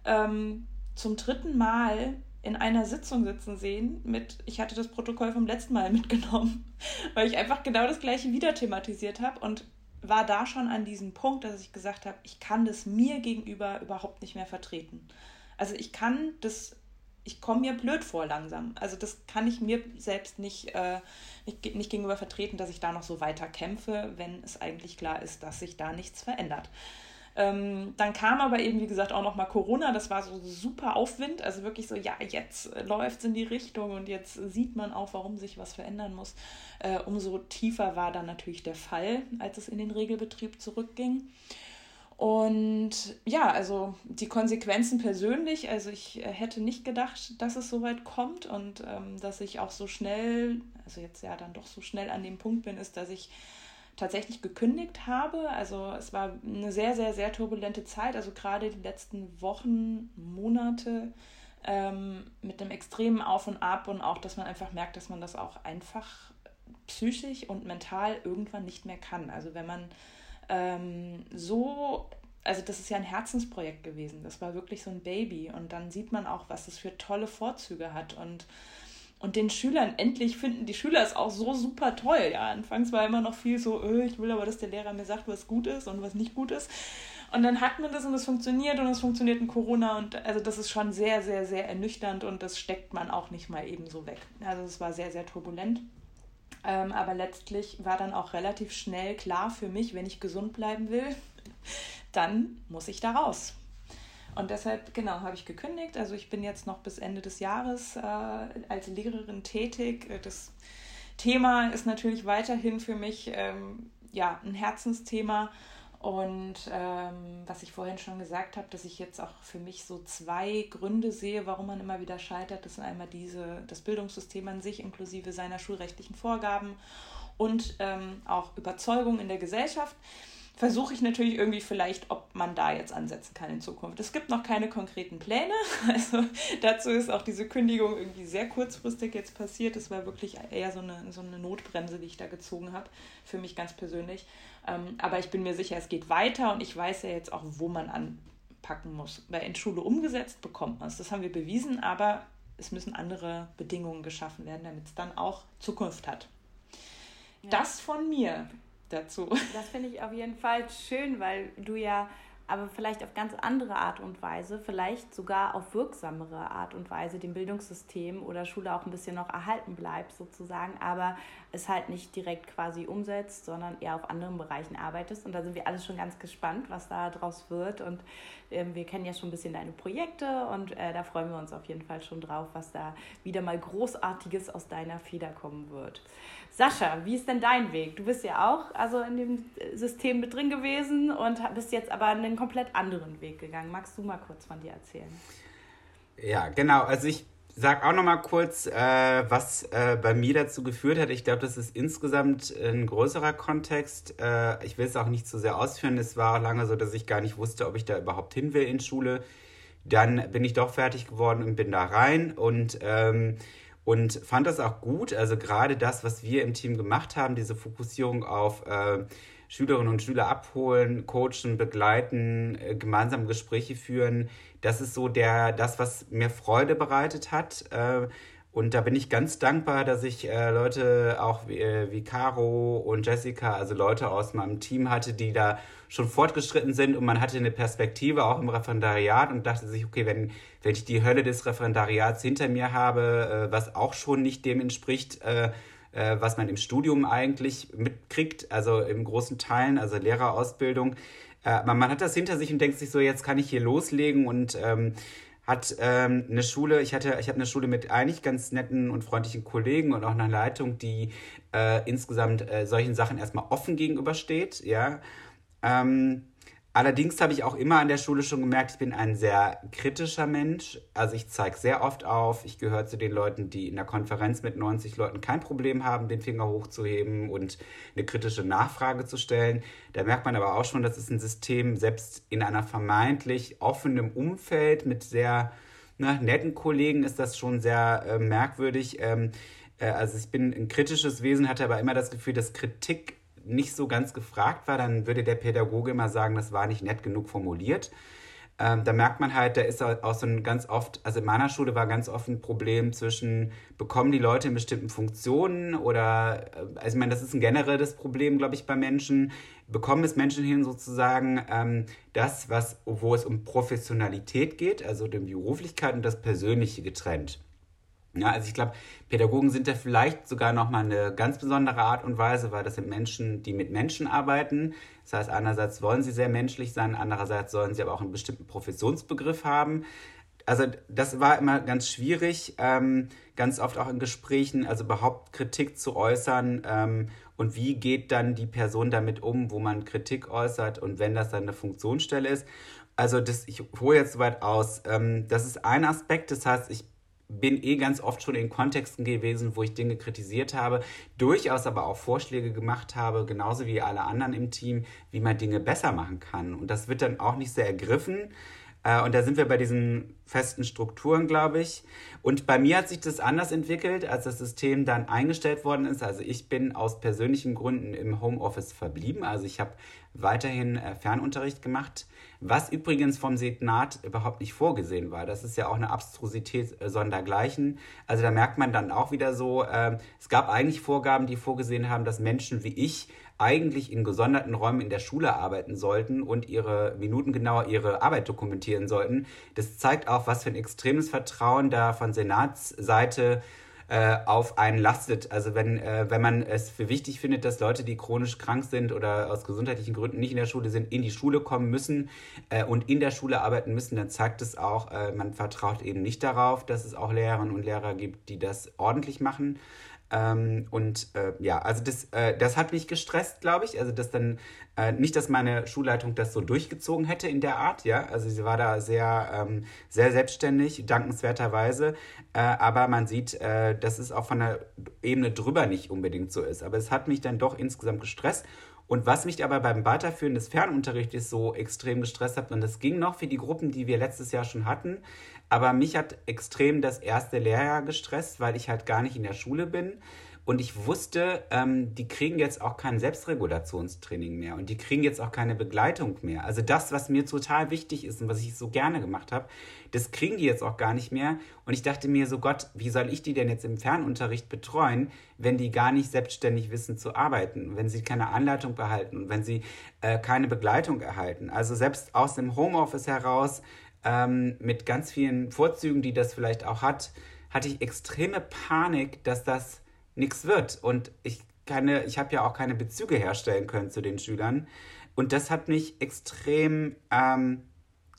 ähm, zum dritten Mal in einer Sitzung sitzen sehen mit, ich hatte das Protokoll vom letzten Mal mitgenommen, weil ich einfach genau das gleiche wieder thematisiert habe und war da schon an diesem Punkt, dass ich gesagt habe, ich kann das mir gegenüber überhaupt nicht mehr vertreten. Also ich kann das, ich komme mir blöd vor langsam. Also das kann ich mir selbst nicht, äh, nicht, nicht gegenüber vertreten, dass ich da noch so weiter kämpfe, wenn es eigentlich klar ist, dass sich da nichts verändert. Ähm, dann kam aber eben, wie gesagt, auch noch mal Corona. Das war so super Aufwind. Also wirklich so, ja, jetzt läuft es in die Richtung und jetzt sieht man auch, warum sich was verändern muss. Äh, umso tiefer war dann natürlich der Fall, als es in den Regelbetrieb zurückging. Und ja, also die Konsequenzen persönlich, also ich äh, hätte nicht gedacht, dass es so weit kommt und ähm, dass ich auch so schnell, also jetzt ja dann doch so schnell an dem Punkt bin, ist, dass ich tatsächlich gekündigt habe. Also es war eine sehr, sehr, sehr turbulente Zeit, also gerade die letzten Wochen, Monate ähm, mit einem extremen Auf und Ab und auch, dass man einfach merkt, dass man das auch einfach psychisch und mental irgendwann nicht mehr kann. Also wenn man ähm, so, also das ist ja ein Herzensprojekt gewesen. Das war wirklich so ein Baby. Und dann sieht man auch, was es für tolle Vorzüge hat. Und, und den Schülern, endlich finden die Schüler es auch so super toll. Ja, anfangs war immer noch viel so, öh, ich will aber, dass der Lehrer mir sagt, was gut ist und was nicht gut ist. Und dann hat man das und es funktioniert und es funktioniert in Corona und also das ist schon sehr, sehr, sehr ernüchternd und das steckt man auch nicht mal eben so weg. Also es war sehr, sehr turbulent. Ähm, aber letztlich war dann auch relativ schnell klar für mich, wenn ich gesund bleiben will, dann muss ich da raus. Und deshalb, genau, habe ich gekündigt. Also ich bin jetzt noch bis Ende des Jahres äh, als Lehrerin tätig. Das Thema ist natürlich weiterhin für mich ähm, ja, ein Herzensthema. Und ähm, was ich vorhin schon gesagt habe, dass ich jetzt auch für mich so zwei Gründe sehe, warum man immer wieder scheitert. Das sind einmal diese, das Bildungssystem an sich inklusive seiner schulrechtlichen Vorgaben und ähm, auch Überzeugung in der Gesellschaft versuche ich natürlich irgendwie vielleicht, ob man da jetzt ansetzen kann in Zukunft. Es gibt noch keine konkreten Pläne. Also dazu ist auch diese Kündigung irgendwie sehr kurzfristig jetzt passiert. Es war wirklich eher so eine, so eine Notbremse, die ich da gezogen habe, für mich ganz persönlich. Ähm, aber ich bin mir sicher, es geht weiter und ich weiß ja jetzt auch, wo man anpacken muss. Weil in Schule umgesetzt bekommt man es. Das haben wir bewiesen, aber es müssen andere Bedingungen geschaffen werden, damit es dann auch Zukunft hat. Ja. Das von mir dazu. Das finde ich auf jeden Fall schön, weil du ja aber vielleicht auf ganz andere Art und Weise, vielleicht sogar auf wirksamere Art und Weise dem Bildungssystem oder Schule auch ein bisschen noch erhalten bleibt sozusagen, aber es halt nicht direkt quasi umsetzt, sondern eher auf anderen Bereichen arbeitest. Und da sind wir alle schon ganz gespannt, was da draus wird. Und ähm, wir kennen ja schon ein bisschen deine Projekte und äh, da freuen wir uns auf jeden Fall schon drauf, was da wieder mal Großartiges aus deiner Feder kommen wird. Sascha, wie ist denn dein Weg? Du bist ja auch also in dem System mit drin gewesen und bist jetzt aber einen komplett anderen Weg gegangen. Magst du mal kurz von dir erzählen? Ja, genau. Also ich sag auch noch mal kurz, äh, was äh, bei mir dazu geführt hat. Ich glaube, das ist insgesamt ein größerer Kontext. Äh, ich will es auch nicht zu sehr ausführen. Es war auch lange so, dass ich gar nicht wusste, ob ich da überhaupt hin will in Schule. Dann bin ich doch fertig geworden und bin da rein und ähm, und fand das auch gut. Also gerade das, was wir im Team gemacht haben, diese Fokussierung auf äh, Schülerinnen und Schüler abholen, coachen, begleiten, äh, gemeinsam Gespräche führen. Das ist so der, das, was mir Freude bereitet hat. Äh, und da bin ich ganz dankbar, dass ich äh, Leute auch wie, äh, wie Caro und Jessica, also Leute aus meinem Team hatte, die da schon fortgeschritten sind und man hatte eine Perspektive auch im Referendariat und dachte sich, okay, wenn, wenn ich die Hölle des Referendariats hinter mir habe, äh, was auch schon nicht dem entspricht, äh, äh, was man im Studium eigentlich mitkriegt, also im großen Teilen, also Lehrerausbildung. Äh, man, man hat das hinter sich und denkt sich so, jetzt kann ich hier loslegen und ähm, hat ähm, eine Schule, ich hatte, ich habe eine Schule mit eigentlich ganz netten und freundlichen Kollegen und auch einer Leitung, die äh, insgesamt äh, solchen Sachen erstmal offen gegenübersteht, ja. Ähm, Allerdings habe ich auch immer an der Schule schon gemerkt, ich bin ein sehr kritischer Mensch. Also ich zeige sehr oft auf. Ich gehöre zu den Leuten, die in der Konferenz mit 90 Leuten kein Problem haben, den Finger hochzuheben und eine kritische Nachfrage zu stellen. Da merkt man aber auch schon, das ist ein System, selbst in einer vermeintlich offenen Umfeld mit sehr ne, netten Kollegen ist das schon sehr äh, merkwürdig. Ähm, äh, also ich bin ein kritisches Wesen, hatte aber immer das Gefühl, dass Kritik nicht so ganz gefragt war, dann würde der Pädagoge immer sagen, das war nicht nett genug formuliert. Ähm, da merkt man halt, da ist auch so ein ganz oft, also in meiner Schule war ganz oft ein Problem zwischen, bekommen die Leute in bestimmten Funktionen oder, äh, also ich meine, das ist ein generelles Problem, glaube ich, bei Menschen, bekommen es Menschen hin sozusagen ähm, das, was, wo es um Professionalität geht, also die Beruflichkeit und das Persönliche getrennt. Ja, also ich glaube, Pädagogen sind da vielleicht sogar nochmal eine ganz besondere Art und Weise, weil das sind Menschen, die mit Menschen arbeiten. Das heißt, einerseits wollen sie sehr menschlich sein, andererseits sollen sie aber auch einen bestimmten Professionsbegriff haben. Also das war immer ganz schwierig, ähm, ganz oft auch in Gesprächen, also überhaupt Kritik zu äußern ähm, und wie geht dann die Person damit um, wo man Kritik äußert und wenn das dann eine Funktionsstelle ist. Also das, ich hole jetzt soweit aus. Ähm, das ist ein Aspekt, das heißt, ich bin eh ganz oft schon in Kontexten gewesen, wo ich Dinge kritisiert habe, durchaus aber auch Vorschläge gemacht habe, genauso wie alle anderen im Team, wie man Dinge besser machen kann. Und das wird dann auch nicht sehr ergriffen. Äh, und da sind wir bei diesen festen Strukturen, glaube ich. Und bei mir hat sich das anders entwickelt, als das System dann eingestellt worden ist. Also ich bin aus persönlichen Gründen im Homeoffice verblieben. Also ich habe weiterhin äh, Fernunterricht gemacht, was übrigens vom Senat überhaupt nicht vorgesehen war. Das ist ja auch eine Abstrusität äh, sondergleichen. Also da merkt man dann auch wieder so, äh, es gab eigentlich Vorgaben, die vorgesehen haben, dass Menschen wie ich eigentlich in gesonderten Räumen in der Schule arbeiten sollten und ihre Minuten genauer ihre Arbeit dokumentieren sollten. Das zeigt auch, was für ein extremes Vertrauen da von Senatsseite äh, auf einen lastet. Also wenn, äh, wenn man es für wichtig findet, dass Leute, die chronisch krank sind oder aus gesundheitlichen Gründen nicht in der Schule sind, in die Schule kommen müssen äh, und in der Schule arbeiten müssen, dann zeigt es auch, äh, man vertraut eben nicht darauf, dass es auch Lehrerinnen und Lehrer gibt, die das ordentlich machen. Ähm, und äh, ja, also das, äh, das hat mich gestresst, glaube ich. Also das dann äh, nicht, dass meine Schulleitung das so durchgezogen hätte in der Art, ja. Also sie war da sehr, ähm, sehr selbstständig, dankenswerterweise. Äh, aber man sieht, äh, dass es auch von der Ebene drüber nicht unbedingt so ist. Aber es hat mich dann doch insgesamt gestresst. Und was mich aber beim Weiterführen des Fernunterrichtes so extrem gestresst hat, und das ging noch für die Gruppen, die wir letztes Jahr schon hatten, aber mich hat extrem das erste Lehrjahr gestresst, weil ich halt gar nicht in der Schule bin. Und ich wusste, ähm, die kriegen jetzt auch kein Selbstregulationstraining mehr und die kriegen jetzt auch keine Begleitung mehr. Also das, was mir total wichtig ist und was ich so gerne gemacht habe, das kriegen die jetzt auch gar nicht mehr. Und ich dachte mir so, Gott, wie soll ich die denn jetzt im Fernunterricht betreuen, wenn die gar nicht selbstständig wissen zu arbeiten, wenn sie keine Anleitung behalten und wenn sie äh, keine Begleitung erhalten. Also selbst aus dem Homeoffice heraus ähm, mit ganz vielen Vorzügen, die das vielleicht auch hat, hatte ich extreme Panik, dass das nichts wird. Und ich ich habe ja auch keine Bezüge herstellen können zu den Schülern. Und das hat mich extrem ähm,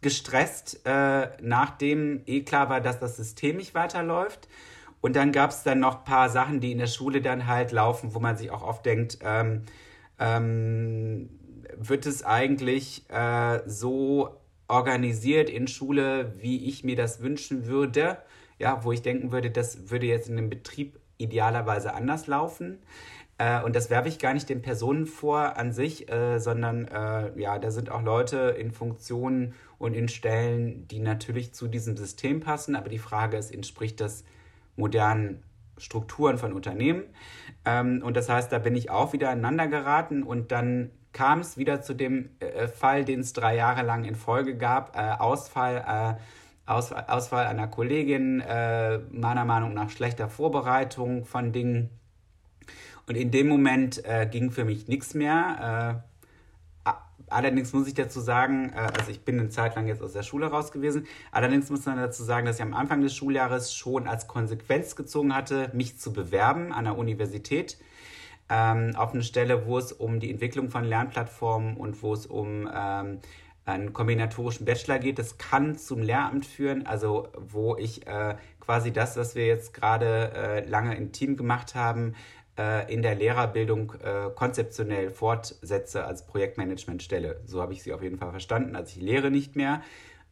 gestresst, äh, nachdem eh klar war, dass das System nicht weiterläuft. Und dann gab es dann noch ein paar Sachen, die in der Schule dann halt laufen, wo man sich auch oft denkt, ähm, ähm, wird es eigentlich äh, so organisiert in Schule, wie ich mir das wünschen würde. ja, wo ich denken würde, das würde jetzt in dem Betrieb idealerweise anders laufen. Äh, und das werfe ich gar nicht den Personen vor an sich, äh, sondern äh, ja, da sind auch Leute in Funktionen und in Stellen, die natürlich zu diesem System passen. Aber die Frage ist, entspricht das modernen Strukturen von Unternehmen? Ähm, und das heißt, da bin ich auch wieder aneinander geraten und dann kam es wieder zu dem äh, Fall, den es drei Jahre lang in Folge gab, äh, Ausfall. Äh, Ausfall einer Kollegin, meiner Meinung nach schlechter Vorbereitung von Dingen, und in dem Moment äh, ging für mich nichts mehr. Äh, allerdings muss ich dazu sagen, äh, also ich bin eine Zeit lang jetzt aus der Schule raus gewesen. Allerdings muss man dazu sagen, dass ich am Anfang des Schuljahres schon als Konsequenz gezogen hatte, mich zu bewerben an der Universität. Ähm, auf eine Stelle, wo es um die Entwicklung von Lernplattformen und wo es um ähm, einen kombinatorischen Bachelor geht. Das kann zum Lehramt führen, also wo ich äh, quasi das, was wir jetzt gerade äh, lange im Team gemacht haben, äh, in der Lehrerbildung äh, konzeptionell fortsetze als Projektmanagementstelle. So habe ich sie auf jeden Fall verstanden. Also ich lehre nicht mehr.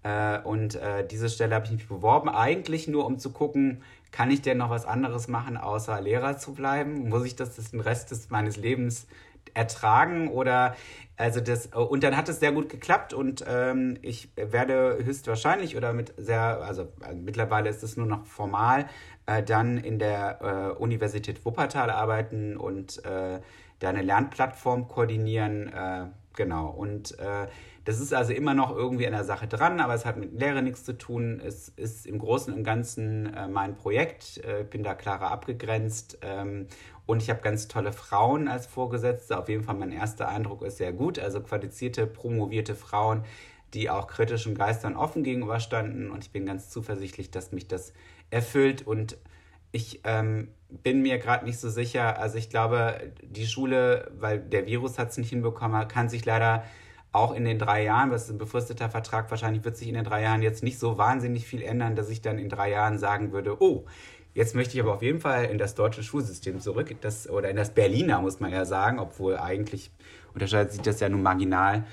Äh, und äh, diese Stelle habe ich mich beworben, eigentlich nur um zu gucken, kann ich denn noch was anderes machen, außer Lehrer zu bleiben? Muss ich das den Rest des, meines Lebens ertragen oder also das und dann hat es sehr gut geklappt und ähm, ich werde höchstwahrscheinlich oder mit sehr also, also mittlerweile ist es nur noch formal äh, dann in der äh, Universität Wuppertal arbeiten und äh, da eine Lernplattform koordinieren. Äh, genau. Und äh, das ist also immer noch irgendwie an der Sache dran, aber es hat mit Lehre nichts zu tun. Es ist im Großen und Ganzen äh, mein Projekt. Ich bin da klarer abgegrenzt. Ähm, und ich habe ganz tolle Frauen als Vorgesetzte. Auf jeden Fall mein erster Eindruck ist sehr gut. Also qualifizierte, promovierte Frauen, die auch kritischen Geistern offen gegenüberstanden. Und ich bin ganz zuversichtlich, dass mich das erfüllt und ich ähm, bin mir gerade nicht so sicher. Also ich glaube, die Schule, weil der Virus hat es nicht hinbekommen, kann sich leider auch in den drei Jahren, was ist ein befristeter Vertrag, wahrscheinlich wird sich in den drei Jahren jetzt nicht so wahnsinnig viel ändern, dass ich dann in drei Jahren sagen würde, oh, jetzt möchte ich aber auf jeden Fall in das deutsche Schulsystem zurück, das, oder in das Berliner, muss man ja sagen, obwohl eigentlich unterscheidet sich das ja nur marginal.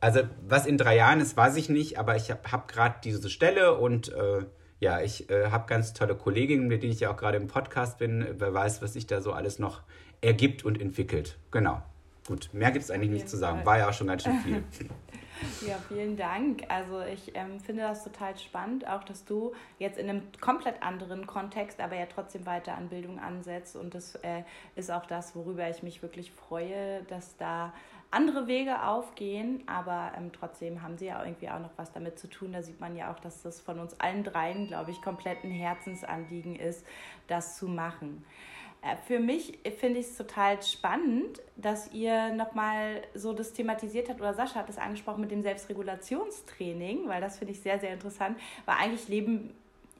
Also was in drei Jahren ist, weiß ich nicht, aber ich habe hab gerade diese Stelle und äh, ja, ich äh, habe ganz tolle Kolleginnen, mit denen ich ja auch gerade im Podcast bin. Wer weiß, was sich da so alles noch ergibt und entwickelt. Genau. Gut, mehr gibt es eigentlich nicht zu sagen. War ja auch schon ganz schön viel. Ja, vielen Dank. Also ich ähm, finde das total spannend, auch dass du jetzt in einem komplett anderen Kontext, aber ja trotzdem weiter an Bildung ansetzt. Und das äh, ist auch das, worüber ich mich wirklich freue, dass da andere Wege aufgehen, aber ähm, trotzdem haben sie ja irgendwie auch noch was damit zu tun. Da sieht man ja auch, dass das von uns allen dreien, glaube ich, komplett ein Herzensanliegen ist, das zu machen. Äh, für mich finde ich es total spannend, dass ihr nochmal so das thematisiert habt, oder Sascha hat es angesprochen mit dem Selbstregulationstraining, weil das finde ich sehr, sehr interessant, weil eigentlich leben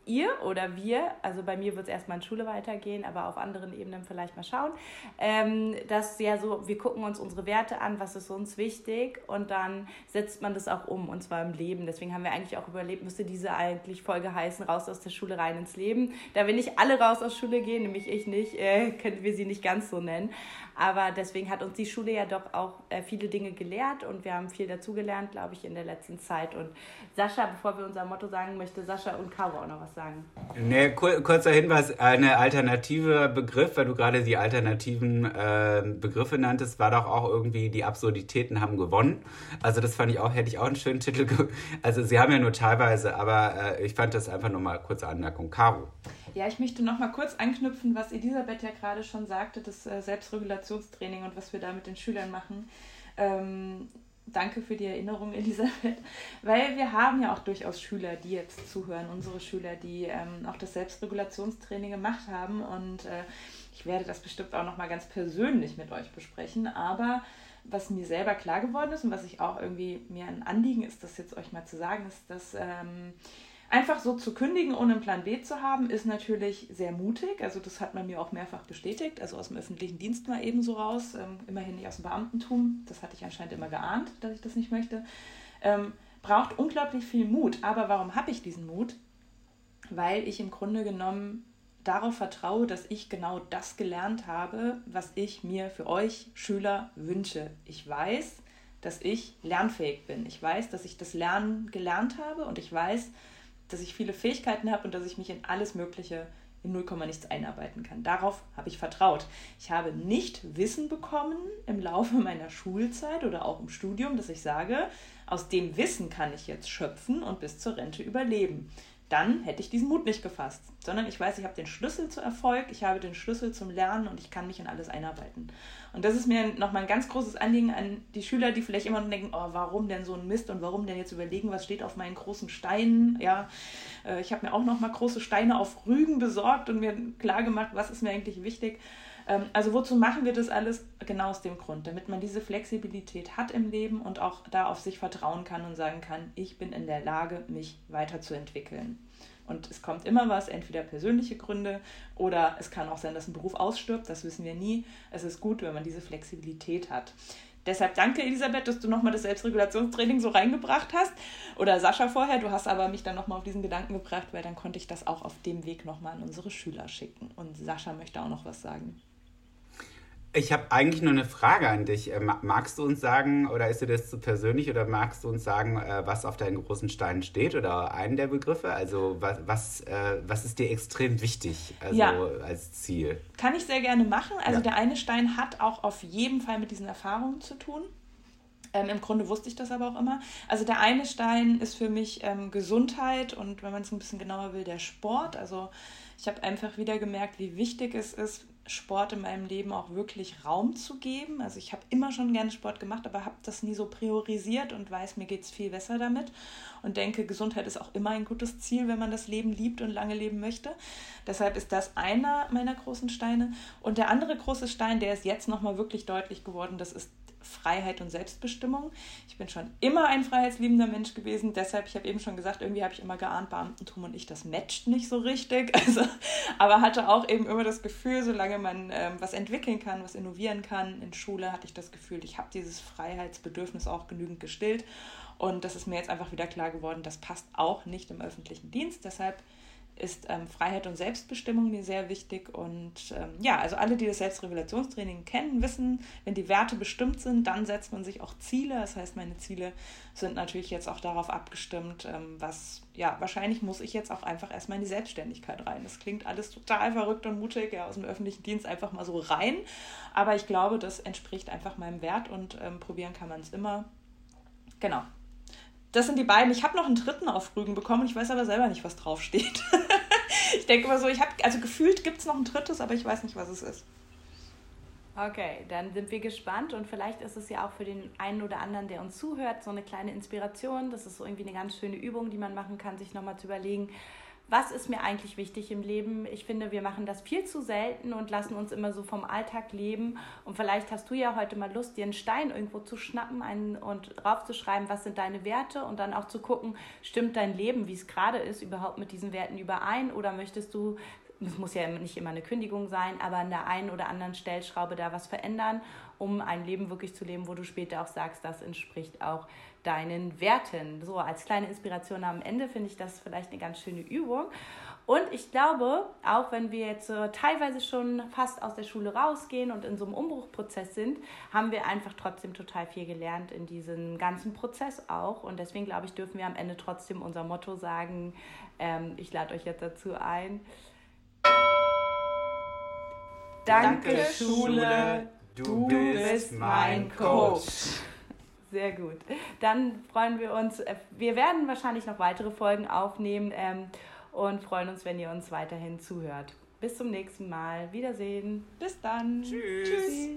ihr oder wir, also bei mir wird es erstmal in Schule weitergehen, aber auf anderen Ebenen vielleicht mal schauen, ähm, dass ja so, wir gucken uns unsere Werte an, was ist uns wichtig und dann setzt man das auch um und zwar im Leben. Deswegen haben wir eigentlich auch überlebt, müsste diese eigentlich Folge heißen, raus aus der Schule, rein ins Leben. Da wir nicht alle raus aus Schule gehen, nämlich ich nicht, äh, können wir sie nicht ganz so nennen. Aber deswegen hat uns die Schule ja doch auch äh, viele Dinge gelehrt und wir haben viel dazugelernt, glaube ich, in der letzten Zeit. Und Sascha, bevor wir unser Motto sagen, möchte Sascha und Caro auch noch was sagen. Nee, kur kurzer Hinweis, eine alternative Begriff, weil du gerade die alternativen äh, Begriffe nanntest, war doch auch irgendwie, die Absurditäten haben gewonnen. Also das fand ich auch, hätte ich auch einen schönen Titel. Also sie haben ja nur teilweise, aber äh, ich fand das einfach nur mal kurze Anmerkung. Caro. Ja, ich möchte noch mal kurz anknüpfen, was Elisabeth ja gerade schon sagte, das äh, Selbstregulationstraining und was wir da mit den Schülern machen. Ähm, danke für die Erinnerung, Elisabeth, weil wir haben ja auch durchaus Schüler, die jetzt zuhören, unsere Schüler, die ähm, auch das Selbstregulationstraining gemacht haben. Und äh, ich werde das bestimmt auch noch mal ganz persönlich mit euch besprechen, aber was mir selber klar geworden ist und was ich auch irgendwie mir ein Anliegen ist, das jetzt euch mal zu sagen, ist, dass ähm, Einfach so zu kündigen, ohne einen Plan B zu haben, ist natürlich sehr mutig. Also das hat man mir auch mehrfach bestätigt. Also aus dem öffentlichen Dienst mal ebenso raus. Ähm, immerhin nicht aus dem Beamtentum. Das hatte ich anscheinend immer geahnt, dass ich das nicht möchte. Ähm, braucht unglaublich viel Mut. Aber warum habe ich diesen Mut? Weil ich im Grunde genommen darauf vertraue, dass ich genau das gelernt habe, was ich mir für euch Schüler wünsche. Ich weiß, dass ich lernfähig bin. Ich weiß, dass ich das Lernen gelernt habe und ich weiß, dass ich viele Fähigkeiten habe und dass ich mich in alles Mögliche in 0, nichts einarbeiten kann. Darauf habe ich vertraut. Ich habe nicht Wissen bekommen im Laufe meiner Schulzeit oder auch im Studium, dass ich sage, aus dem Wissen kann ich jetzt schöpfen und bis zur Rente überleben dann hätte ich diesen Mut nicht gefasst, sondern ich weiß, ich habe den Schlüssel zu Erfolg, ich habe den Schlüssel zum Lernen und ich kann mich in alles einarbeiten. Und das ist mir nochmal ein ganz großes Anliegen an die Schüler, die vielleicht immer noch denken, oh, warum denn so ein Mist und warum denn jetzt überlegen, was steht auf meinen großen Steinen. Ja, äh, ich habe mir auch nochmal große Steine auf Rügen besorgt und mir klar gemacht, was ist mir eigentlich wichtig. Ähm, also wozu machen wir das alles? Genau aus dem Grund, damit man diese Flexibilität hat im Leben und auch da auf sich vertrauen kann und sagen kann, ich bin in der Lage, mich weiterzuentwickeln. Und es kommt immer was, entweder persönliche Gründe oder es kann auch sein, dass ein Beruf ausstirbt, das wissen wir nie. Es ist gut, wenn man diese Flexibilität hat. Deshalb danke, Elisabeth, dass du nochmal das Selbstregulationstraining so reingebracht hast. Oder Sascha vorher, du hast aber mich dann nochmal auf diesen Gedanken gebracht, weil dann konnte ich das auch auf dem Weg nochmal an unsere Schüler schicken. Und Sascha möchte auch noch was sagen. Ich habe eigentlich nur eine Frage an dich. Äh, magst du uns sagen, oder ist dir das zu persönlich, oder magst du uns sagen, äh, was auf deinen großen Steinen steht oder einen der Begriffe? Also was, was, äh, was ist dir extrem wichtig also ja. als Ziel? Kann ich sehr gerne machen. Also ja. der eine Stein hat auch auf jeden Fall mit diesen Erfahrungen zu tun. Ähm, Im Grunde wusste ich das aber auch immer. Also der eine Stein ist für mich ähm, Gesundheit und wenn man es ein bisschen genauer will, der Sport. Also ich habe einfach wieder gemerkt, wie wichtig es ist, Sport in meinem Leben auch wirklich Raum zu geben. Also ich habe immer schon gerne Sport gemacht, aber habe das nie so priorisiert und weiß, mir geht es viel besser damit und denke, Gesundheit ist auch immer ein gutes Ziel, wenn man das Leben liebt und lange leben möchte. Deshalb ist das einer meiner großen Steine. Und der andere große Stein, der ist jetzt nochmal wirklich deutlich geworden, das ist Freiheit und Selbstbestimmung. Ich bin schon immer ein freiheitsliebender Mensch gewesen, deshalb, ich habe eben schon gesagt, irgendwie habe ich immer geahnt, Beamtentum und ich, das matcht nicht so richtig. Also, aber hatte auch eben immer das Gefühl, solange man ähm, was entwickeln kann, was innovieren kann, in Schule hatte ich das Gefühl, ich habe dieses Freiheitsbedürfnis auch genügend gestillt. Und das ist mir jetzt einfach wieder klar geworden, das passt auch nicht im öffentlichen Dienst. Deshalb ist ähm, Freiheit und Selbstbestimmung mir sehr wichtig. Und ähm, ja, also alle, die das Selbstregulationstraining kennen, wissen, wenn die Werte bestimmt sind, dann setzt man sich auch Ziele. Das heißt, meine Ziele sind natürlich jetzt auch darauf abgestimmt, ähm, was, ja, wahrscheinlich muss ich jetzt auch einfach erstmal in die Selbstständigkeit rein. Das klingt alles total verrückt und mutig, ja, aus dem öffentlichen Dienst einfach mal so rein. Aber ich glaube, das entspricht einfach meinem Wert und ähm, probieren kann man es immer. Genau, das sind die beiden. Ich habe noch einen dritten auf Rügen bekommen, ich weiß aber selber nicht, was draufsteht. ich denke immer so, ich habe, also gefühlt gibt es noch ein drittes, aber ich weiß nicht, was es ist. Okay, dann sind wir gespannt und vielleicht ist es ja auch für den einen oder anderen, der uns zuhört, so eine kleine Inspiration. Das ist so irgendwie eine ganz schöne Übung, die man machen kann, sich nochmal zu überlegen, was ist mir eigentlich wichtig im Leben? Ich finde, wir machen das viel zu selten und lassen uns immer so vom Alltag leben. Und vielleicht hast du ja heute mal Lust, dir einen Stein irgendwo zu schnappen einen, und draufzuschreiben, was sind deine Werte und dann auch zu gucken, stimmt dein Leben, wie es gerade ist, überhaupt mit diesen Werten überein oder möchtest du es muss ja nicht immer eine Kündigung sein, aber an der einen oder anderen Stellschraube da was verändern, um ein Leben wirklich zu leben, wo du später auch sagst, das entspricht auch deinen Werten. So als kleine Inspiration am Ende finde ich das vielleicht eine ganz schöne Übung. Und ich glaube, auch wenn wir jetzt teilweise schon fast aus der Schule rausgehen und in so einem Umbruchprozess sind, haben wir einfach trotzdem total viel gelernt in diesem ganzen Prozess auch. Und deswegen glaube ich, dürfen wir am Ende trotzdem unser Motto sagen. Ähm, ich lade euch jetzt dazu ein. Danke, Danke Schule, du, du bist mein Coach. Sehr gut. Dann freuen wir uns. Äh, wir werden wahrscheinlich noch weitere Folgen aufnehmen ähm, und freuen uns, wenn ihr uns weiterhin zuhört. Bis zum nächsten Mal. Wiedersehen. Bis dann. Tschüss. Tschüss.